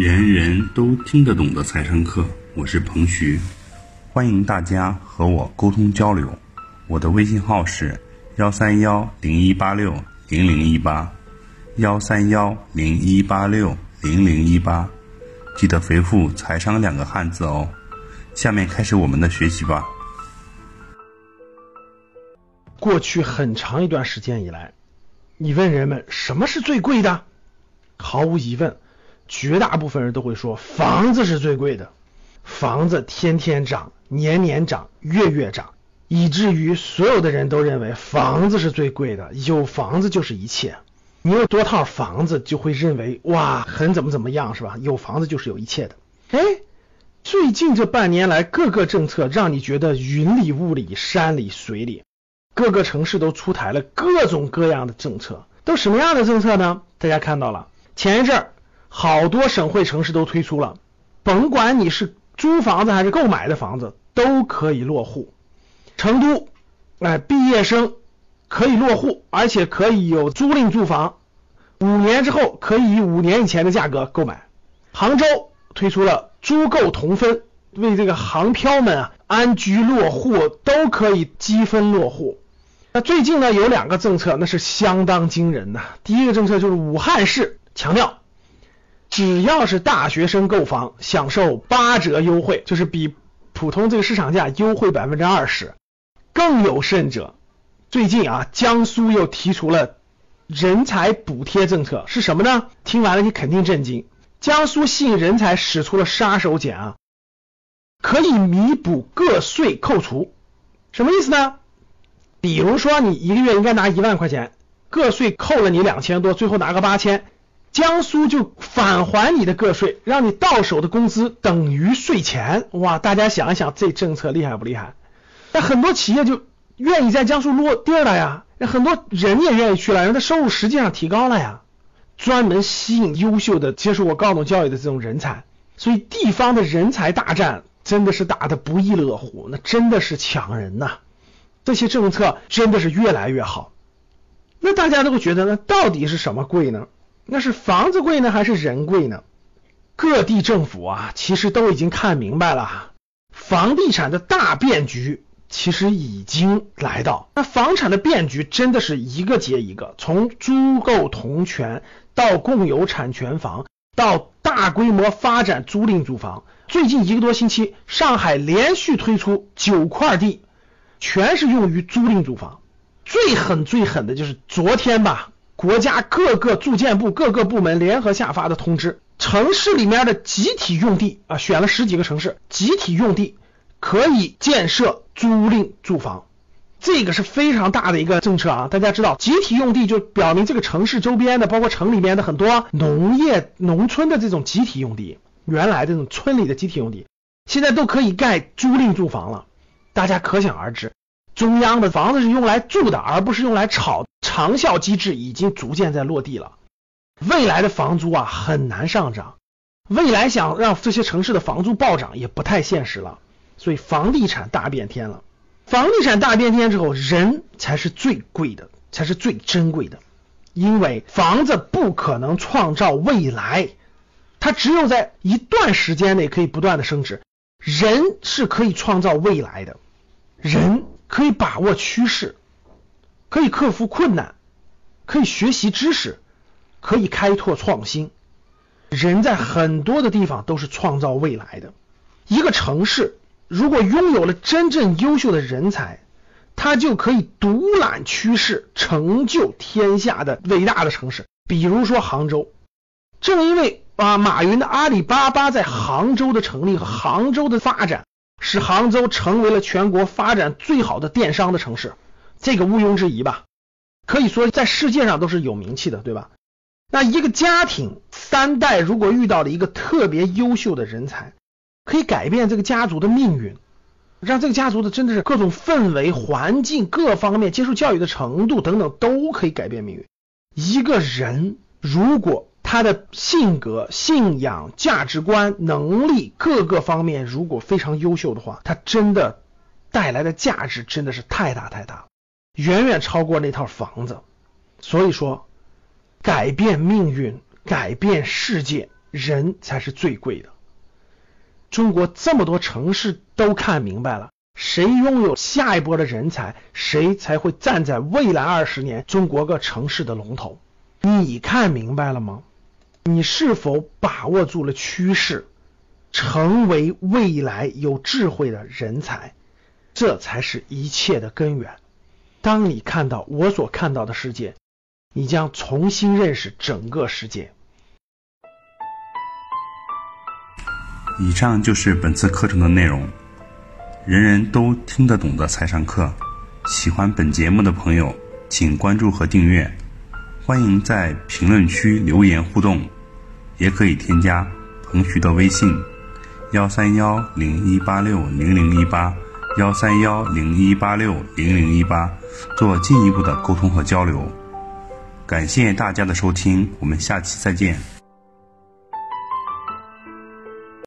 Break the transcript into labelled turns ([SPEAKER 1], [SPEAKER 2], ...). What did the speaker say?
[SPEAKER 1] 人人都听得懂的财商课，我是彭徐，欢迎大家和我沟通交流。我的微信号是幺三幺零一八六零零一八，幺三幺零一八六零零一八，记得回复“财商”两个汉字哦。下面开始我们的学习吧。
[SPEAKER 2] 过去很长一段时间以来，你问人们什么是最贵的，毫无疑问。绝大部分人都会说房子是最贵的，房子天天涨，年年涨，月月涨，以至于所有的人都认为房子是最贵的，有房子就是一切。你有多套房子，就会认为哇，很怎么怎么样是吧？有房子就是有一切的。哎，最近这半年来，各个政策让你觉得云里雾里，山里水里，各个城市都出台了各种各样的政策，都什么样的政策呢？大家看到了，前一阵儿。好多省会城市都推出了，甭管你是租房子还是购买的房子，都可以落户。成都，哎，毕业生可以落户，而且可以有租赁住房，五年之后可以以五年以前的价格购买。杭州推出了租购同分，为这个杭漂们啊安居落户都可以积分落户。那最近呢有两个政策，那是相当惊人呐。第一个政策就是武汉市强调。只要是大学生购房，享受八折优惠，就是比普通这个市场价优惠百分之二十。更有甚者，最近啊，江苏又提出了人才补贴政策，是什么呢？听完了你肯定震惊。江苏吸引人才使出了杀手锏啊，可以弥补个税扣除，什么意思呢？比如说你一个月应该拿一万块钱，个税扣了你两千多，最后拿个八千。江苏就返还你的个税，让你到手的工资等于税前。哇，大家想一想，这政策厉害不厉害？那很多企业就愿意在江苏落地了呀，那很多人也愿意去了，人的收入实际上提高了呀。专门吸引优秀的接受过高等教育的这种人才，所以地方的人才大战真的是打得不亦乐乎，那真的是抢人呐。这些政策真的是越来越好。那大家都会觉得，那到底是什么贵呢？那是房子贵呢，还是人贵呢？各地政府啊，其实都已经看明白了，房地产的大变局其实已经来到。那房产的变局真的是一个接一个，从租购同权到共有产权房，到大规模发展租赁住房。最近一个多星期，上海连续推出九块地，全是用于租赁住房。最狠最狠的就是昨天吧。国家各个住建部各个部门联合下发的通知，城市里面的集体用地啊，选了十几个城市，集体用地可以建设租赁住房，这个是非常大的一个政策啊。大家知道，集体用地就表明这个城市周边的，包括城里面的很多农业农村的这种集体用地，原来这种村里的集体用地，现在都可以盖租赁住房了。大家可想而知。中央的房子是用来住的，而不是用来炒。长效机制已经逐渐在落地了。未来的房租啊很难上涨，未来想让这些城市的房租暴涨也不太现实了。所以房地产大变天了。房地产大变天之后，人才是最贵的，才是最珍贵的。因为房子不可能创造未来，它只有在一段时间内可以不断的升值。人是可以创造未来的，人。可以把握趋势，可以克服困难，可以学习知识，可以开拓创新。人在很多的地方都是创造未来的。一个城市如果拥有了真正优秀的人才，它就可以独揽趋势，成就天下的伟大的城市。比如说杭州，正因为啊马云的阿里巴巴在杭州的成立和杭州的发展。使杭州成为了全国发展最好的电商的城市，这个毋庸置疑吧？可以说在世界上都是有名气的，对吧？那一个家庭三代如果遇到了一个特别优秀的人才，可以改变这个家族的命运，让这个家族的真的是各种氛围、环境各方面接受教育的程度等等都可以改变命运。一个人如果他的性格、信仰、价值观、能力各个方面，如果非常优秀的话，他真的带来的价值真的是太大太大，远远超过那套房子。所以说，改变命运、改变世界，人才是最贵的。中国这么多城市都看明白了，谁拥有下一波的人才，谁才会站在未来二十年中国各城市的龙头。你看明白了吗？你是否把握住了趋势，成为未来有智慧的人才？这才是一切的根源。当你看到我所看到的世界，你将重新认识整个世界。
[SPEAKER 1] 以上就是本次课程的内容，人人都听得懂的财商课。喜欢本节目的朋友，请关注和订阅。欢迎在评论区留言互动，也可以添加彭徐的微信：幺三幺零一八六零零一八幺三幺零一八六零零一八，做进一步的沟通和交流。感谢大家的收听，我们下期再见。